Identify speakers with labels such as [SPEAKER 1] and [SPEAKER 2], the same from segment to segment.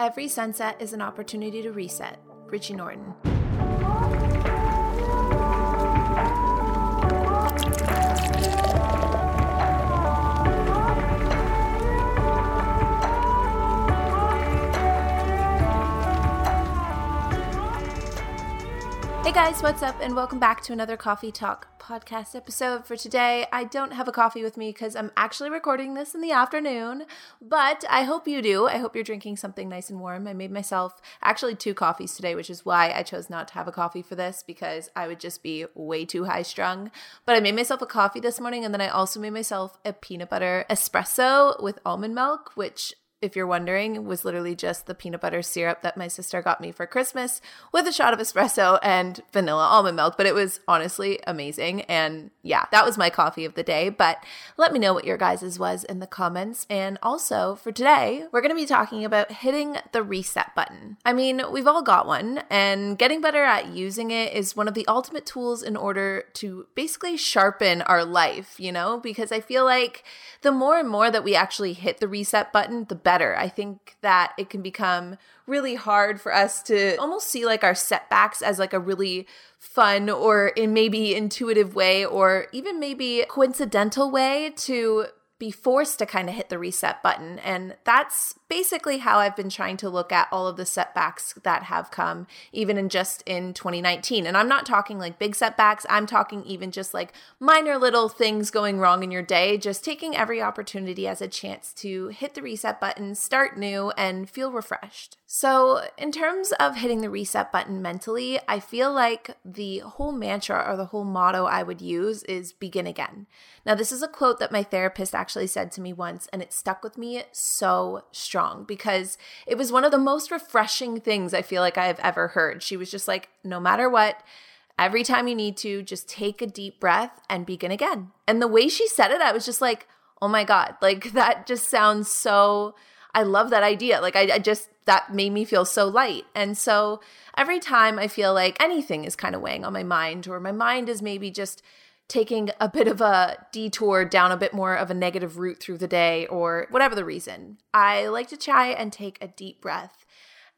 [SPEAKER 1] Every sunset is an opportunity to reset. Richie Norton. Hey guys, what's up? And welcome back to another Coffee Talk podcast episode. For today, I don't have a coffee with me because I'm actually recording this in the afternoon, but I hope you do. I hope you're drinking something nice and warm. I made myself actually two coffees today, which is why I chose not to have a coffee for this because I would just be way too high strung. But I made myself a coffee this morning and then I also made myself a peanut butter espresso with almond milk, which if you're wondering, was literally just the peanut butter syrup that my sister got me for Christmas with a shot of espresso and vanilla almond milk. But it was honestly amazing. And yeah, that was my coffee of the day. But let me know what your guys's was in the comments. And also for today, we're going to be talking about hitting the reset button. I mean, we've all got one, and getting better at using it is one of the ultimate tools in order to basically sharpen our life, you know? Because I feel like the more and more that we actually hit the reset button, the. I think that it can become really hard for us to almost see like our setbacks as like a really fun or in maybe intuitive way or even maybe coincidental way to be forced to kind of hit the reset button. And that's basically how I've been trying to look at all of the setbacks that have come, even in just in 2019. And I'm not talking like big setbacks, I'm talking even just like minor little things going wrong in your day, just taking every opportunity as a chance to hit the reset button, start new, and feel refreshed. So, in terms of hitting the reset button mentally, I feel like the whole mantra or the whole motto I would use is begin again. Now, this is a quote that my therapist actually said to me once, and it stuck with me so strong because it was one of the most refreshing things I feel like I've ever heard. She was just like, no matter what, every time you need to, just take a deep breath and begin again. And the way she said it, I was just like, oh my God, like that just sounds so. I love that idea. Like, I, I just, that made me feel so light. And so every time I feel like anything is kind of weighing on my mind, or my mind is maybe just taking a bit of a detour down a bit more of a negative route through the day, or whatever the reason, I like to try and take a deep breath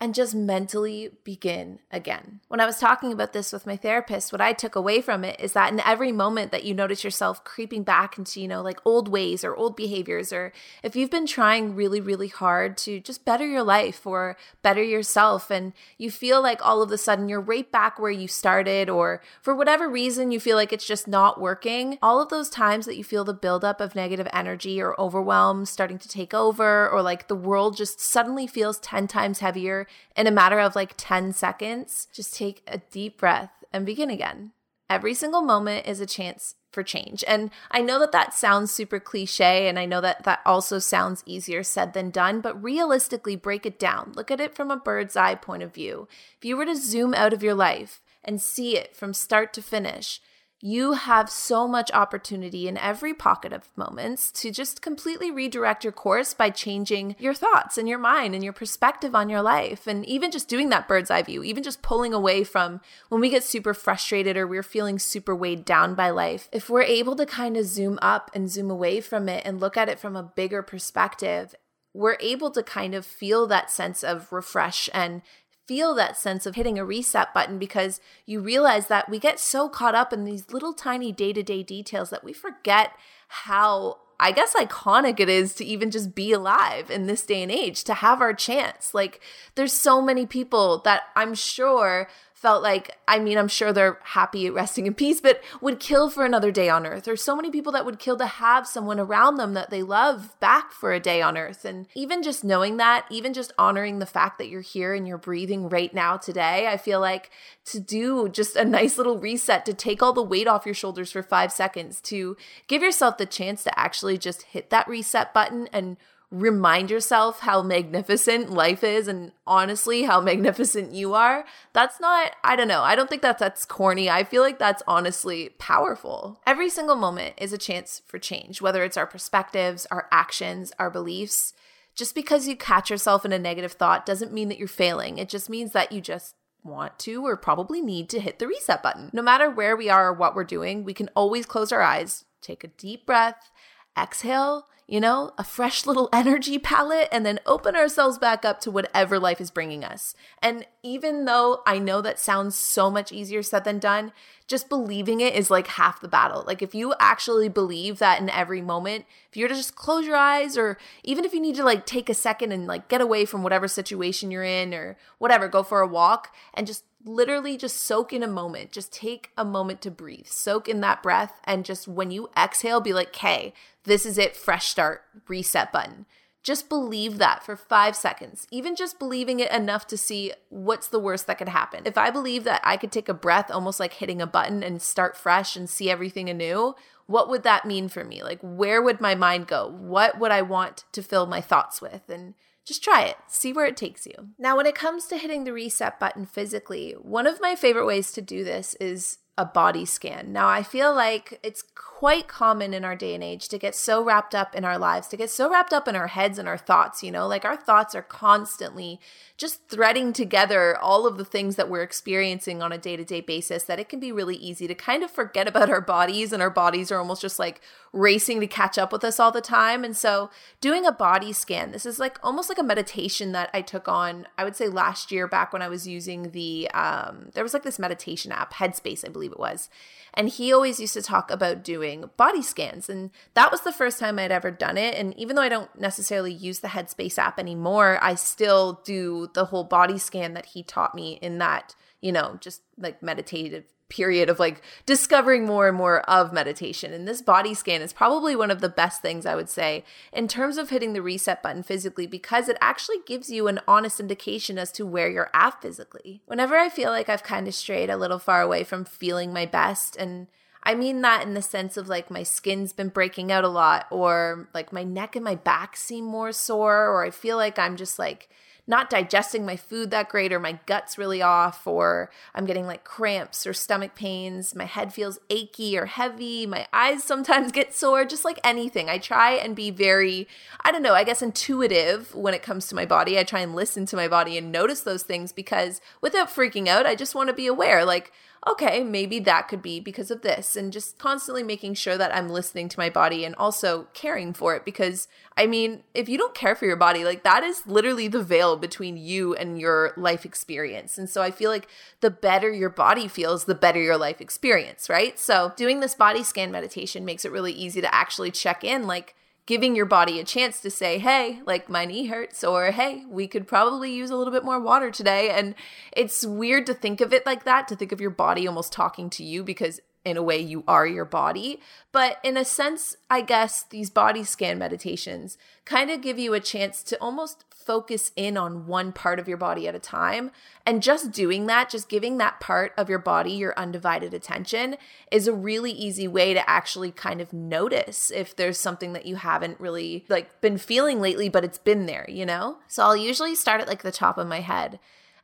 [SPEAKER 1] and just mentally begin again. When I was talking about this with my therapist, what I took away from it is that in every moment that you notice yourself creeping back into, you know, like old ways or old behaviors, or if you've been trying really, really hard to just better your life or better yourself, and you feel like all of a sudden you're right back where you started, or for whatever reason you feel like it's just not working, all of those times that you feel the buildup of negative energy or overwhelm starting to take over, or like the world just suddenly feels 10 times heavier in a matter of like 10 seconds, just take a deep breath and begin again. Every single moment is a chance for change. And I know that that sounds super cliche, and I know that that also sounds easier said than done, but realistically, break it down. Look at it from a bird's eye point of view. If you were to zoom out of your life and see it from start to finish, you have so much opportunity in every pocket of moments to just completely redirect your course by changing your thoughts and your mind and your perspective on your life. And even just doing that bird's eye view, even just pulling away from when we get super frustrated or we're feeling super weighed down by life, if we're able to kind of zoom up and zoom away from it and look at it from a bigger perspective, we're able to kind of feel that sense of refresh and feel that sense of hitting a reset button because you realize that we get so caught up in these little tiny day to day details that we forget how I guess iconic it is to even just be alive in this day and age, to have our chance. Like, there's so many people that I'm sure felt like, I mean, I'm sure they're happy resting in peace, but would kill for another day on earth. There's so many people that would kill to have someone around them that they love back for a day on earth. And even just knowing that, even just honoring the fact that you're here and you're breathing right now today, I feel like to do just a nice little reset, to take all the weight off your shoulders for five seconds, to give yourself the chance to actually just hit that reset button and remind yourself how magnificent life is and honestly how magnificent you are that's not i don't know. I don't think that that's corny. I feel like that's honestly powerful. Every single moment is a chance for change whether it's our perspectives our actions our beliefs. Just because you catch yourself in a negative thought doesn't mean that you're failing. It just means that you just want to or probably need to hit the reset button. No matter where we are or what we're doing we can always close our eyes take a deep breath exhale you know, a fresh little energy palette, and then open ourselves back up to whatever life is bringing us. And even though I know that sounds so much easier said than done, just believing it is like half the battle. Like if you actually believe that in every moment, if you're to just close your eyes or even if you need to like take a second and like get away from whatever situation you're in or whatever, go for a walk and just literally just soak in a moment. Just take a moment to breathe. Soak in that breath and just when you exhale be like, "Okay, this is it, fresh start, reset button." Just believe that for five seconds, even just believing it enough to see what's the worst that could happen. If I believe that I could take a breath, almost like hitting a button and start fresh and see everything anew, what would that mean for me? Like, where would my mind go? What would I want to fill my thoughts with? And just try it, see where it takes you. Now, when it comes to hitting the reset button physically, one of my favorite ways to do this is a body scan. Now, I feel like it's quite common in our day and age to get so wrapped up in our lives, to get so wrapped up in our heads and our thoughts, you know, like our thoughts are constantly just threading together all of the things that we're experiencing on a day to day basis that it can be really easy to kind of forget about our bodies, and our bodies are almost just like racing to catch up with us all the time. And so, doing a body scan, this is like almost like a meditation that I took on, I would say last year back when I was using the, um, there was like this meditation app, Headspace, I believe it was. And he always used to talk about doing body scans. And that was the first time I'd ever done it. And even though I don't necessarily use the Headspace app anymore, I still do the whole body scan that he taught me in that, you know, just like meditative period of like discovering more and more of meditation. And this body scan is probably one of the best things I would say in terms of hitting the reset button physically because it actually gives you an honest indication as to where you're at physically. Whenever I feel like I've kind of strayed a little far away from feeling my best and I mean that in the sense of like my skin's been breaking out a lot, or like my neck and my back seem more sore, or I feel like I'm just like not digesting my food that great or my gut's really off or I'm getting like cramps or stomach pains, my head feels achy or heavy, my eyes sometimes get sore, just like anything. I try and be very I don't know, I guess intuitive when it comes to my body. I try and listen to my body and notice those things because without freaking out, I just want to be aware like okay, maybe that could be because of this. And just constantly making sure that I'm listening to my body and also caring for it. Because, I mean, if you don't care for your body, like that is literally the veil between you and your life experience. And so I feel like the better your body feels, the better your life experience, right? So doing this body scan meditation makes it really easy to actually check in like, giving your body a chance to say, hey, like my knee hurts, or hey, we could probably use a little bit more water today. And it's weird to think of it like that, to think of your body almost talking to you because in a way you are your body. But in a sense, I guess these body scan meditations kind of give you a chance to almost focus in on one part of your body at a time. And just doing that, just giving that part of your body your undivided attention, is a really easy way to actually kind of notice if there's something that you haven't really like been feeling lately, but it's been there, you know? So I'll usually start at like the top of my head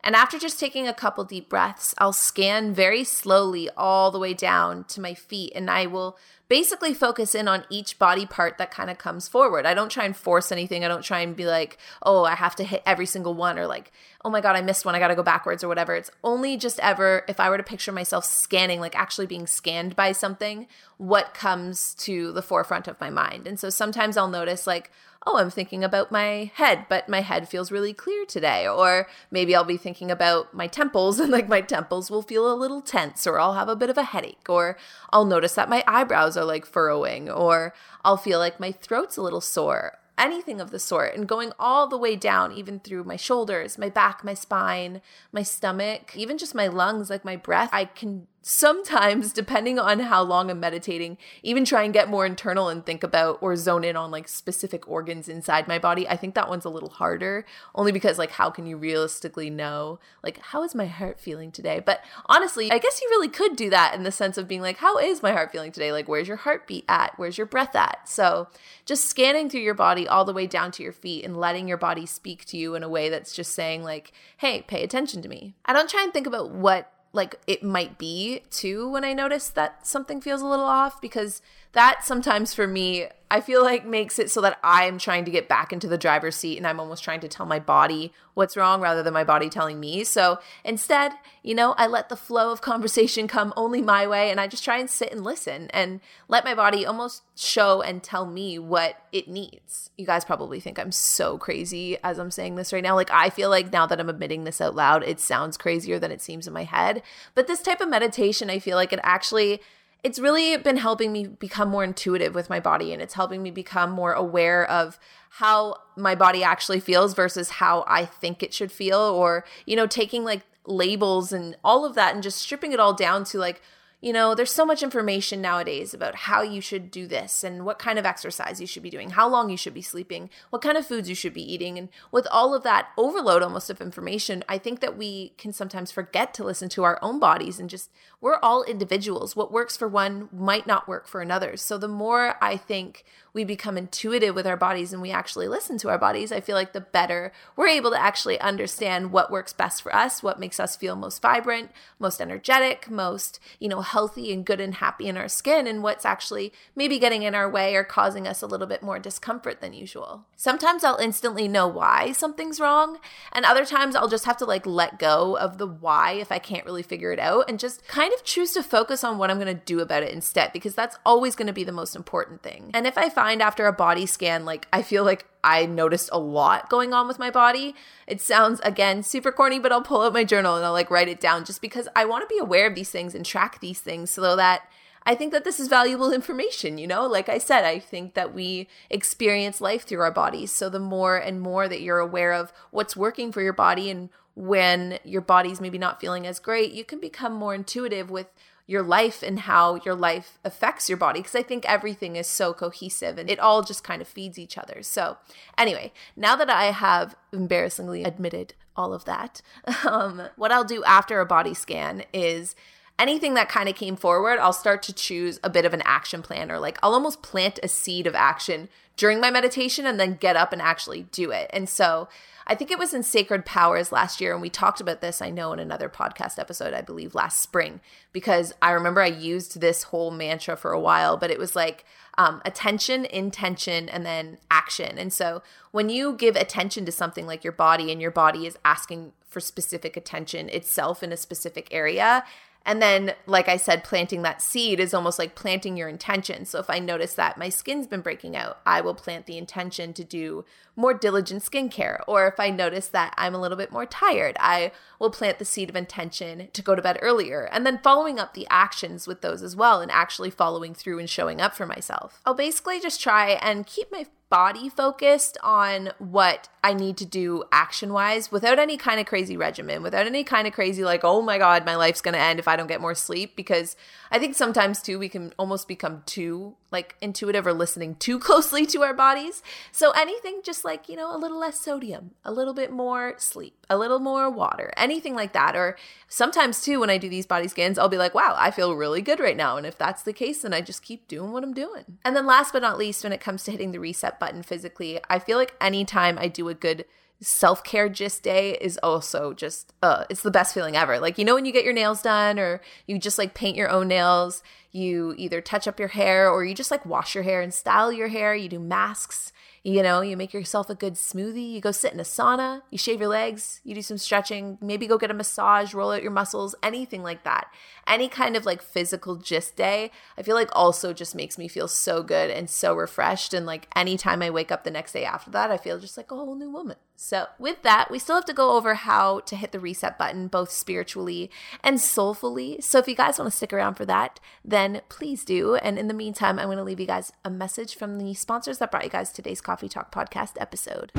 [SPEAKER 1] and after just taking a couple deep breaths, I'll scan very slowly all the way down to my feet and I will basically focus in on each body part that kind of comes forward. I don't try and force anything. I don't try and be like, oh, I have to hit every single one or like, oh my God, I missed one. I got to go backwards or whatever. It's only just ever, if I were to picture myself scanning, like actually being scanned by something, what comes to the forefront of my mind. And so sometimes I'll notice like, oh, I'm thinking about my head, but my head feels really clear today. Or maybe I'll be thinking about my temples and like my temples will feel a little tense, or I'll have a bit of a headache, or I'll notice that my eyebrows are like furrowing, or I'll feel like my throat's a little sore. Anything of the sort, and going all the way down, even through my shoulders, my back, my spine, my stomach, even just my lungs, like my breath. I can sometimes, depending on how long I'm meditating, even try and get more internal and think about or zone in on like specific organs inside my body. I think that one's a little harder, only because like how can you realistically know like how is my heart feeling today? But honestly, I guess you really could do that in the sense of being like, how is my heart feeling today? Like where's your heartbeat at? Where's your breath at? So just scanning through your body all the way down to your feet and letting your body speak to you in a way that's just saying like, hey, pay attention to me. I don't try and think about what like it might be too when I notice that something feels a little off because that sometimes for me, I feel like makes it so that I'm trying to get back into the driver's seat and I'm almost trying to tell my body what's wrong rather than my body telling me. So instead, you know, I let the flow of conversation come only my way and I just try and sit and listen and let my body almost show and tell me what it needs. You guys probably think I'm so crazy as I'm saying this right now. Like, I feel like now that I'm admitting this out loud, it sounds crazier than it seems in my head. But this type of meditation, I feel like it actually it's really been helping me become more intuitive with my body and it's helping me become more aware of how my body actually feels versus how I think it should feel or you know taking like labels and all of that and just stripping it all down to like you know, there's so much information nowadays about how you should do this and what kind of exercise you should be doing, how long you should be sleeping, what kind of foods you should be eating. And with all of that overload almost of information, I think that we can sometimes forget to listen to our own bodies and just, we're all individuals. What works for one might not work for another. So the more I think we become intuitive with our bodies and we actually listen to our bodies, I feel like the better we're able to actually understand what works best for us, what makes us feel most vibrant, most energetic, most, you know, healthy and good and happy in our skin, and what's actually maybe getting in our way or causing us a little bit more discomfort than usual. Sometimes I'll instantly know why something's wrong, and other times I'll just have to like let go of the why if I can't really figure it out and just kind of choose to focus on what I'm going to do about it instead because that's always going to be the most important thing. And if I find find after a body scan, like I feel like I noticed a lot going on with my body. It sounds again super corny, but I'll pull out my journal and I'll like write it down just because I want to be aware of these things and track these things so that I think that this is valuable information, you know? Like I said, I think that we experience life through our bodies. So the more and more that you're aware of what's working for your body and when your body's maybe not feeling as great, you can become more intuitive with your life and how your life affects your body because I think everything is so cohesive and it all just kind of feeds each other. So, anyway, now that I have embarrassingly admitted all of that, um, what I'll do after a body scan is anything that kind of came forward, I'll start to choose a bit of an action plan or like I'll almost plant a seed of action during my meditation and then get up and actually do it. And so I think it was in Sacred Powers last year, and we talked about this, I know, in another podcast episode, I believe last spring, because I remember I used this whole mantra for a while, but it was like um, attention, intention, and then action. And so when you give attention to something like your body, and your body is asking for specific attention itself in a specific area, and then, like I said, planting that seed is almost like planting your intention. So if I notice that my skin's been breaking out, I will plant the intention to do more diligent skincare. Or if I notice that I'm a little bit more tired, I will plant the seed of intention to go to bed earlier. And then following up the actions with those as well and actually following through and showing up for myself. I'll basically just try and keep my body focused on what I need to do action wise without any kind of crazy regimen, without any kind of crazy, like, oh my God, my life's going to end if I don't get more sleep. Because I think sometimes too, we can almost become too like intuitive or listening too closely to our bodies. So anything just like, you know, a little less sodium, a little bit more sleep, a little more water, anything like that. Or sometimes too, when I do these body scans, I'll be like, wow, I feel really good right now. And if that's the case, then I just keep doing what I'm doing. And then last but not least, when it comes to hitting the reset button physically, I feel like anytime I do a good self-care gist day is also just uh it's the best feeling ever like you know when you get your nails done or you just like paint your own nails you either touch up your hair or you just like wash your hair and style your hair you do masks you know, you make yourself a good smoothie, you go sit in a sauna, you shave your legs, you do some stretching, maybe go get a massage, roll out your muscles, anything like that. Any kind of like physical gist day, I feel like also just makes me feel so good and so refreshed. And like anytime I wake up the next day after that, I feel just like a whole new woman. So, with that, we still have to go over how to hit the reset button, both spiritually and soulfully. So, if you guys want to stick around for that, then please do. And in the meantime, I'm going to leave you guys a message from the sponsors that brought you guys today's Coffee Talk podcast episode.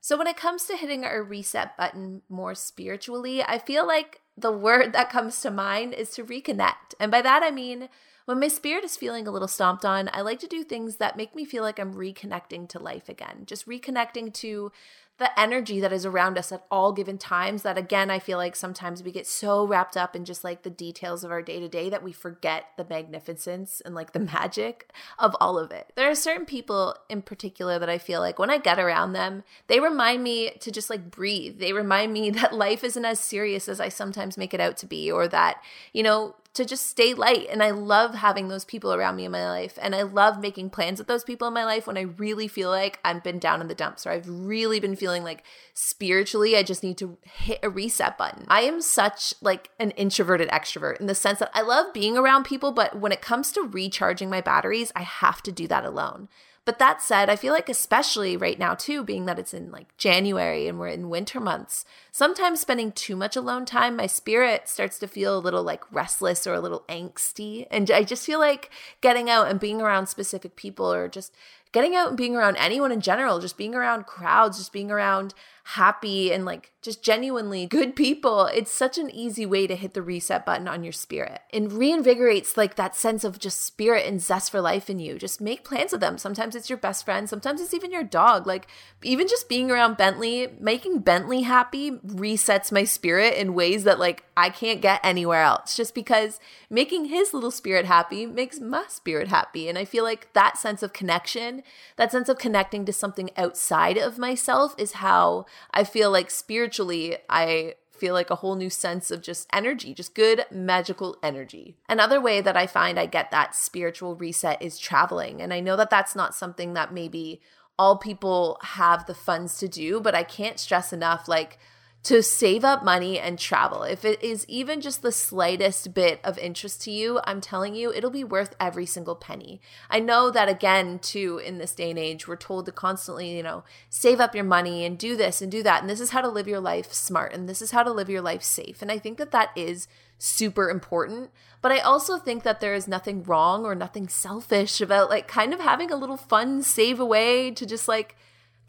[SPEAKER 1] So, when it comes to hitting our reset button more spiritually, I feel like the word that comes to mind is to reconnect. And by that, I mean, When my spirit is feeling a little stomped on, I like to do things that make me feel like I'm reconnecting to life again, just reconnecting to the energy that is around us at all given times that again i feel like sometimes we get so wrapped up in just like the details of our day to day that we forget the magnificence and like the magic of all of it. There are certain people in particular that i feel like when i get around them they remind me to just like breathe. They remind me that life isn't as serious as i sometimes make it out to be or that you know to just stay light. And I love having those people around me in my life. And I love making plans with those people in my life when I really feel like I've been down in the dumps or I've really been feeling like spiritually I just need to hit a reset button. I am such like an introverted extrovert in the sense that I love being around people, but when it comes to recharging my batteries, I have to do that alone. But that said, I feel like, especially right now, too, being that it's in like January and we're in winter months, sometimes spending too much alone time, my spirit starts to feel a little like restless or a little angsty. And I just feel like getting out and being around specific people or just getting out and being around anyone in general, just being around crowds, just being around happy and like just genuinely good people, it's such an easy way to hit the reset button on your spirit and reinvigorates like that sense of just spirit and zest for life in you. Just make plans with them. Sometimes it's your best friend, sometimes it's even your dog. Like even just being around Bentley, making Bentley happy resets my spirit in ways that like I can't get anywhere else just because making his little spirit happy makes my spirit happy. And I feel like that sense of connection, that sense of connecting to something outside of myself is how I feel like spiritually, I feel like a whole new sense of just energy, just good magical energy. Another way that I find I get that spiritual reset is traveling. And I know that that's not something that maybe all people have the funds to do, but I can't stress enough like to save up money and travel. If it is even just the slightest bit of interest to you, I'm telling you, it'll be worth every single penny. I know that again, too, in this day and age, we're told to constantly, you know, save up your money and do this and do that. And this is how to live your life smart and this is how to live your life safe. And I think that that is super important. But I also think that there is nothing wrong or nothing selfish about like kind of having a little fun save away to just like,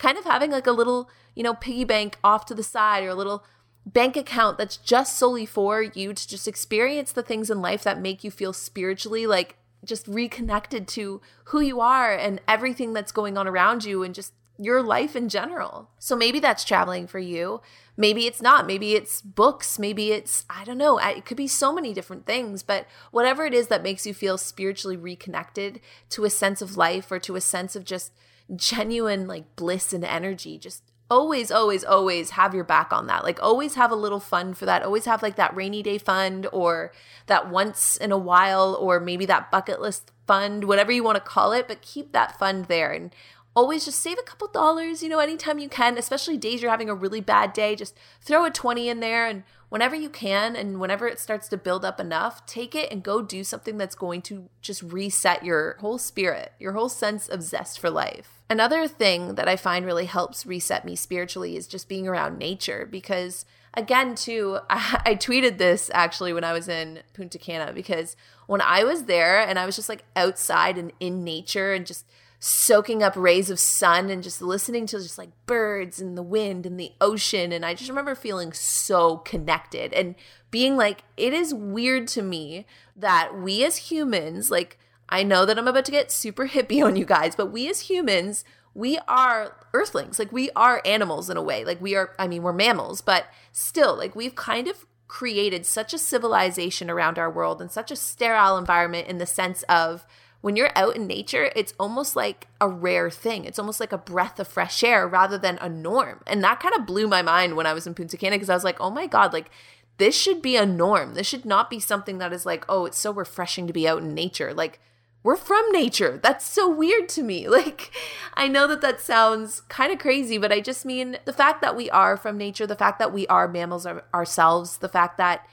[SPEAKER 1] kind of having like a little, you know, piggy bank off to the side or a little bank account that's just solely for you to just experience the things in life that make you feel spiritually like just reconnected to who you are and everything that's going on around you and just your life in general. So maybe that's traveling for you. Maybe it's not. Maybe it's books. Maybe it's, I don't know. It could be so many different things. But whatever it is that makes you feel spiritually reconnected to a sense of life or to a sense of just genuine like bliss and energy just always always always have your back on that. Like always have a little fun for that. Always have like that rainy day fund or that once in a while or maybe that bucket list fund whatever you want to call it but keep that fund there and always just save a couple dollars you know anytime you can especially days you're having a really bad day just throw a 20 in there and whenever you can and whenever it starts to build up enough, take it and go do something that's going to just reset your whole spirit, your whole sense of zest for life. Another thing that I find really helps reset me spiritually is just being around nature because again too I, I, tweeted this actually when i was in punta cana because when i was there and i was just like outside and in nature and just soaking up rays of sun and just listening to just like birds and the wind and the ocean. And I just remember feeling so connected and being like, it is weird to me that we as humans, like, I know that I'm about to get super hippie on you guys, but we as humans, we are earthlings. Like, we are animals in a way. Like, we are, I mean, we're mammals, but still, like, we've kind of created such a civilization around our world and such a sterile environment in the sense of, when you're out in nature, it's almost like a rare thing. It's almost like a breath of fresh air rather than a norm. And that kind of blew my mind when I was in Punta Cana because I was like, oh my God, like this should be a norm. This should not be something that is like, oh, it's so refreshing to be out in nature. Like, we're from nature. That's so weird to me. Like, I know that that sounds kind of crazy, but I just mean the fact that we are from nature, the fact that we are mammals ourselves, the fact that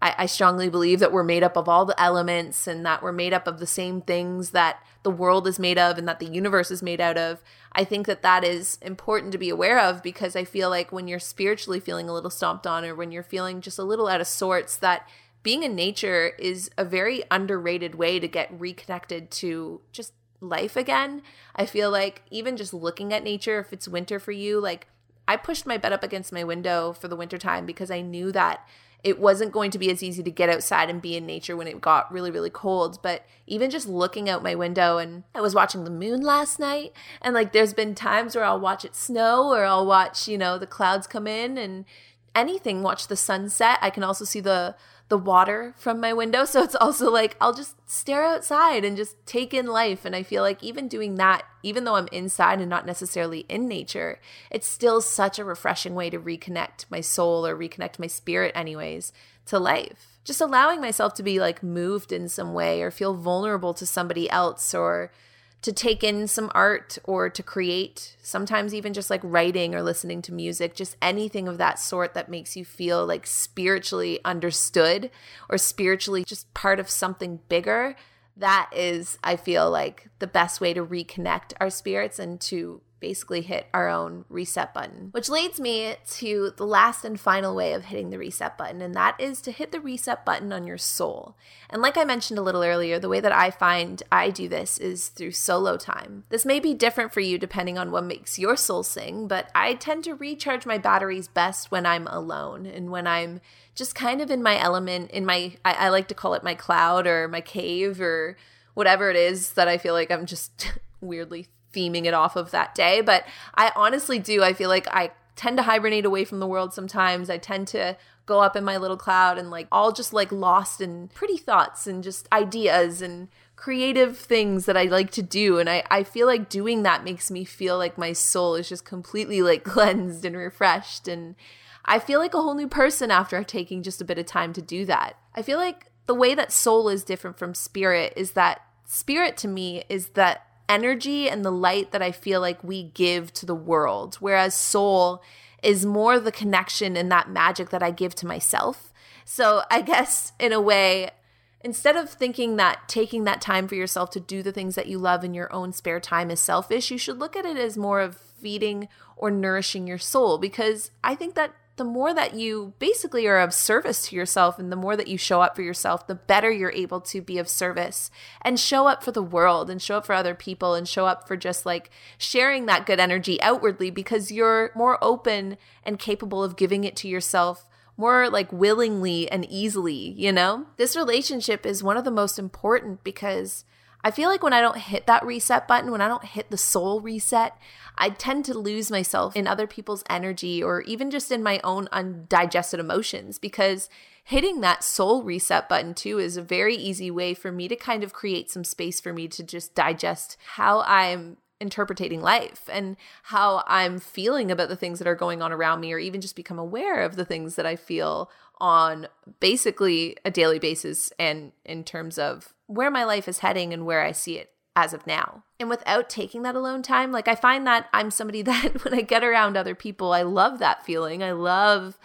[SPEAKER 1] I, I strongly believe that we're made up of all the elements and that we're made up of the same things that the world is made of and that the universe is made out of. I think that that is important to be aware of because I feel like when you're spiritually feeling a little stomped on or when you're feeling just a little out of sorts, that being in nature is a very underrated way to get reconnected to just life again. I feel like even just looking at nature, if it's winter for you, like I pushed my bed up against my window for the winter time because I knew that it wasn't going to be as easy to get outside and be in nature when it got really, really cold. But even just looking out my window and I was watching the moon last night, and like there's been times where I'll watch it snow or I'll watch, you know, the clouds come in and anything, watch the sunset. I can also see the the water from my window. So it's also like I'll just stare outside and just take in life. And I feel like even doing that, even though I'm inside and not necessarily in nature, it's still such a refreshing way to reconnect my soul or reconnect my spirit, anyways, to life. Just allowing myself to be like moved in some way or feel vulnerable to somebody else or to take in some art or to create, sometimes even just like writing or listening to music, just anything of that sort that makes you feel like spiritually understood or spiritually just part of something bigger. That is, I feel like, the best way to reconnect our spirits and to basically hit our own reset button. Which leads me to the last and final way of hitting the reset button, and that is to hit the reset button on your soul. And like I mentioned a little earlier, the way that I find I do this is through solo time. This may be different for you depending on what makes your soul sing, but I tend to recharge my batteries best when I'm alone and when I'm just kind of in my element, in my, I, I like to call it my cloud or my cave or whatever it is that I feel like I'm just weirdly theming it off of that day. But I honestly do. I feel like I tend to hibernate away from the world sometimes. I tend to go up in my little cloud and like all just like lost in pretty thoughts and just ideas and creative things that I like to do. And I, I feel like doing that makes me feel like my soul is just completely like cleansed and refreshed. And I feel like a whole new person after taking just a bit of time to do that. I feel like the way that soul is different from spirit is that spirit to me is that energy and the light that I feel like we give to the world, whereas soul is more the connection and that magic that I give to myself. So I guess in a way, instead of thinking that taking that time for yourself to do the things that you love in your own spare time is selfish, you should look at it as more of feeding or nourishing your soul because I think that the more that you basically are of service to yourself and the more that you show up for yourself, the better you're able to be of service and show up for the world and show up for other people and show up for just like sharing that good energy outwardly because you're more open and capable of giving it to yourself more like willingly and easily, you know? This relationship is one of the most important because I feel like when I don't hit that reset button, when I don't hit the soul reset, I tend to lose myself in other people's energy or even just in my own undigested emotions because hitting that soul reset button too is a very easy way for me to kind of create some space for me to just digest how I'm interpreting life and how I'm feeling about the things that are going on around me, or even just become aware of the things that I feel on basically a daily basis and in terms of where my life is heading and where I see it as of now. And without taking that alone time, like I find that I'm somebody that when I get around other people, I love that feeling. I love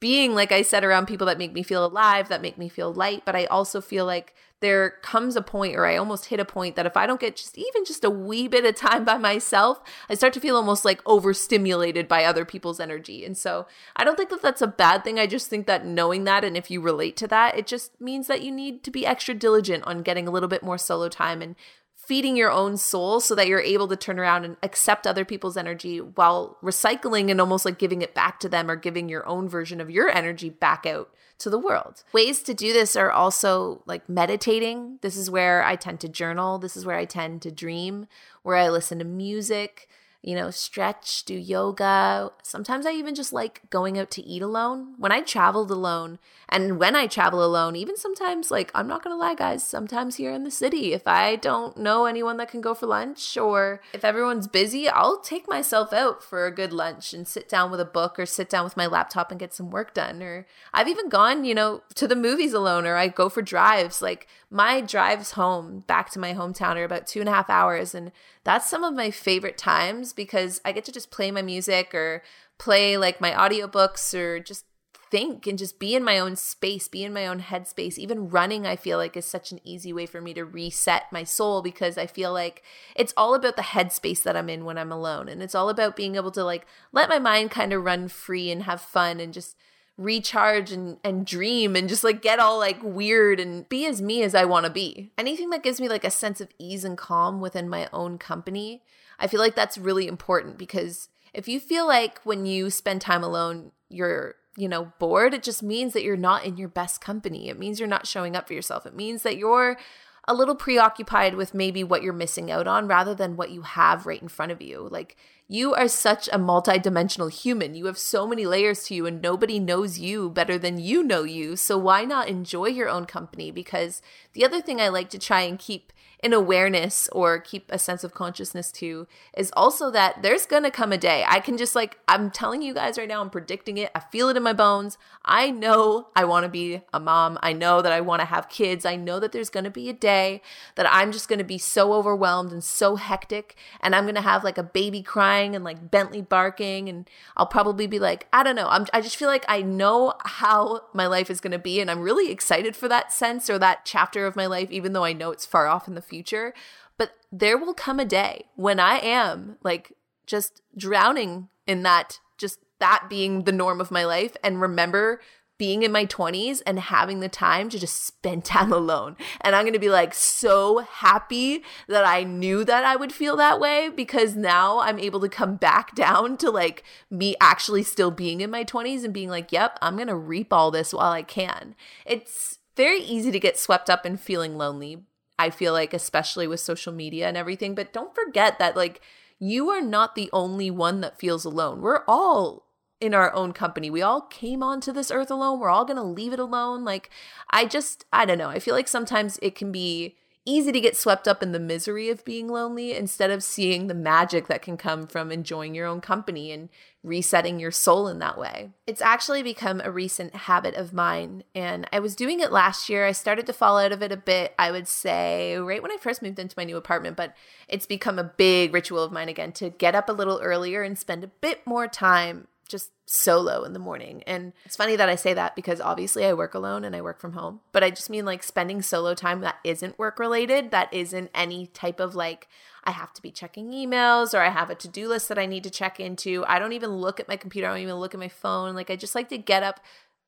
[SPEAKER 1] being, like I said, around people that make me feel alive, that make me feel light. But I also feel like there comes a point, or I almost hit a point, that if I don't get just even just a wee bit of time by myself, I start to feel almost like overstimulated by other people's energy. And so I don't think that that's a bad thing. I just think that knowing that, and if you relate to that, it just means that you need to be extra diligent on getting a little bit more solo time and feeding your own soul so that you're able to turn around and accept other people's energy while recycling and almost like giving it back to them or giving your own version of your energy back out to the world. Ways to do this are also like meditating. This is where I tend to journal. This is where I tend to dream, where I listen to music you know, stretch, do yoga. Sometimes I even just like going out to eat alone. When I traveled alone, and when I travel alone, even sometimes, like, I'm not gonna lie, guys, sometimes here in the city, if I don't know anyone that can go for lunch, or if everyone's busy, I'll take myself out for a good lunch and sit down with a book or sit down with my laptop and get some work done. Or I've even gone, you know, to the movies alone, or I go for drives. Like, my drives home back to my hometown are about two and a half hours, and that's some of my favorite times because I get to just play my music or play like my audiobooks or just think and just be in my own space, be in my own headspace. Even running, I feel like, is such an easy way for me to reset my soul because I feel like it's all about the headspace that I'm in when I'm alone. And it's all about being able to like let my mind kind of run free and have fun and just recharge and, and dream and just like get all like weird and be as me as I want to be. Anything that gives me like a sense of ease and calm within my own company, I feel like that's really important because if you feel like when you spend time alone, you're you know, bored. It just means that you're not in your best company. It means you're not showing up for yourself. It means that you're a little preoccupied with maybe what you're missing out on rather than what you have right in front of you. Like you are such a multidimensional human. You have so many layers to you and nobody knows you better than you know you. So why not enjoy your own company? Because the other thing I like to try and keep an awareness or keep a sense of consciousness to is also that there's gonna come a day. I can just like, I'm telling you guys right now, I'm predicting it. I feel it in my bones. I know I wanna be a mom. I know that I wanna have kids. I know that there's gonna be a day that I'm just gonna be so overwhelmed and so hectic. And I'm gonna have like a baby crying and like Bentley barking. And I'll probably be like, I don't know. I'm, I just feel like I know how my life is gonna be. And I'm really excited for that sense or that chapter of my life, even though I know it's far off in the future. But there will come a day when I am like just drowning in that, just that being the norm of my life and remember being in my 20s and having the time to just spend time alone. And I'm going to be like so happy that I knew that I would feel that way because now I'm able to come back down to like me actually still being in my 20s and being like, yep, I'm going to reap all this while I can. It's very easy to get swept up in feeling lonely, I feel like, especially with social media and everything. But don't forget that, like, you are not the only one that feels alone. We're all in our own company. We all came onto this earth alone. We're all going to leave it alone. Like, I just, I don't know. I feel like sometimes it can be easy to get swept up in the misery of being lonely instead of seeing the magic that can come from enjoying your own company and resetting your soul in that way. It's actually become a recent habit of mine, and I was doing it last year. I started to fall out of it a bit, I would say, right when I first moved into my new apartment, but it's become a big ritual of mine again to get up a little earlier and spend a bit more time just solo in the morning. And it's funny that I say that because obviously I work alone and I work from home, but I just mean like spending solo time that isn't work related, that isn't any type of like, I have to be checking emails or I have a to do list that I need to check into. I don't even look at my computer, I don't even look at my phone. Like, I just like to get up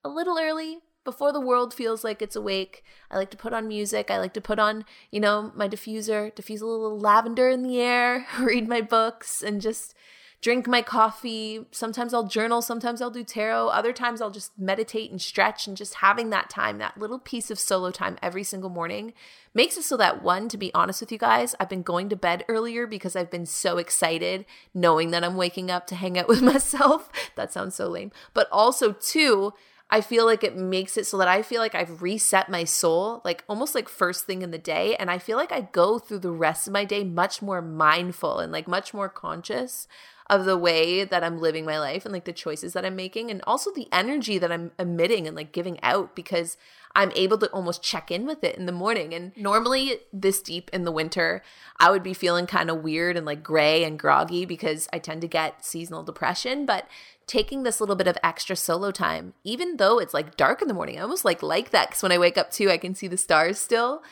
[SPEAKER 1] a little early before the world feels like it's awake. I like to put on music. I like to put on, you know, my diffuser, diffuse a little lavender in the air, read my books, and just drink my coffee. Sometimes I'll journal, sometimes I'll do tarot, other times I'll just meditate and stretch and just having that time, that little piece of solo time every single morning makes it so that one, to be honest with you guys, I've been going to bed earlier because I've been so excited knowing that I'm waking up to hang out with myself. that sounds so lame. But also, two, I feel like it makes it so that I feel like I've reset my soul, like almost like first thing in the day. And I feel like I go through the rest of my day much more mindful and like much more conscious of the way that I'm living my life and like the choices that I'm making and also the energy that I'm emitting and like giving out because I'm able to almost check in with it in the morning. And normally, this deep in the winter, I would be feeling kind of weird and like gray and groggy because I tend to get seasonal depression. But taking this little bit of extra solo time, even though it's like dark in the morning, I almost like like that because when I wake up too, I can see the stars still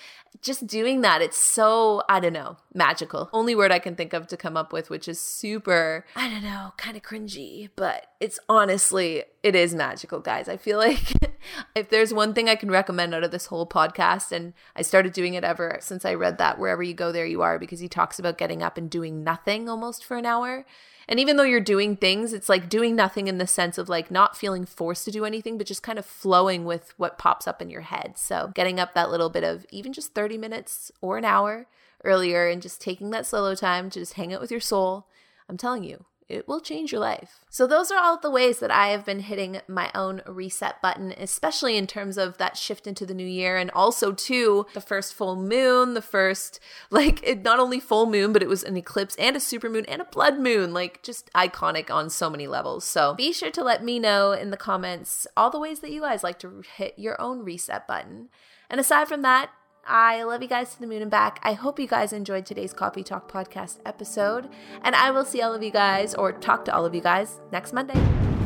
[SPEAKER 1] just doing that, it's so, I don't know, magical. Only word I can think of to come up with, which is super, I don't know, kind of cringy, but it's honestly, it is magical, guys. I feel like if there's one thing I can recommend out of this whole podcast, and I started doing it ever since I read that Wherever You Go, There You Are, because he talks about getting up and doing nothing almost for an hour. And even though you're doing things, it's like doing nothing in the sense of like not feeling forced to do anything, but just kind of flowing with what pops up in your head. So getting up that little bit of even just 30 minutes or an hour earlier and just taking that solo time to just hang out with your soul. I'm telling you, it will change your life. So, those are all the ways that I have been hitting my own reset button, especially in terms of that shift into the new year. And also, too, the first full moon, the first, like, it, not only full moon, but it was an eclipse and a super moon and a blood moon, like, just iconic on so many levels. So, be sure to let me know in the comments all the ways that you guys like to hit your own reset button. And aside from that, I love you guys to the moon and back. I hope you guys enjoyed today's Coffee Talk podcast episode. And I will see all of you guys or talk to all of you guys next Monday.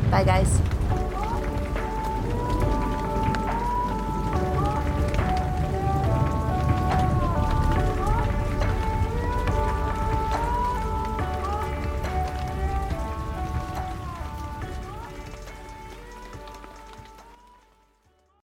[SPEAKER 1] Bye, guys.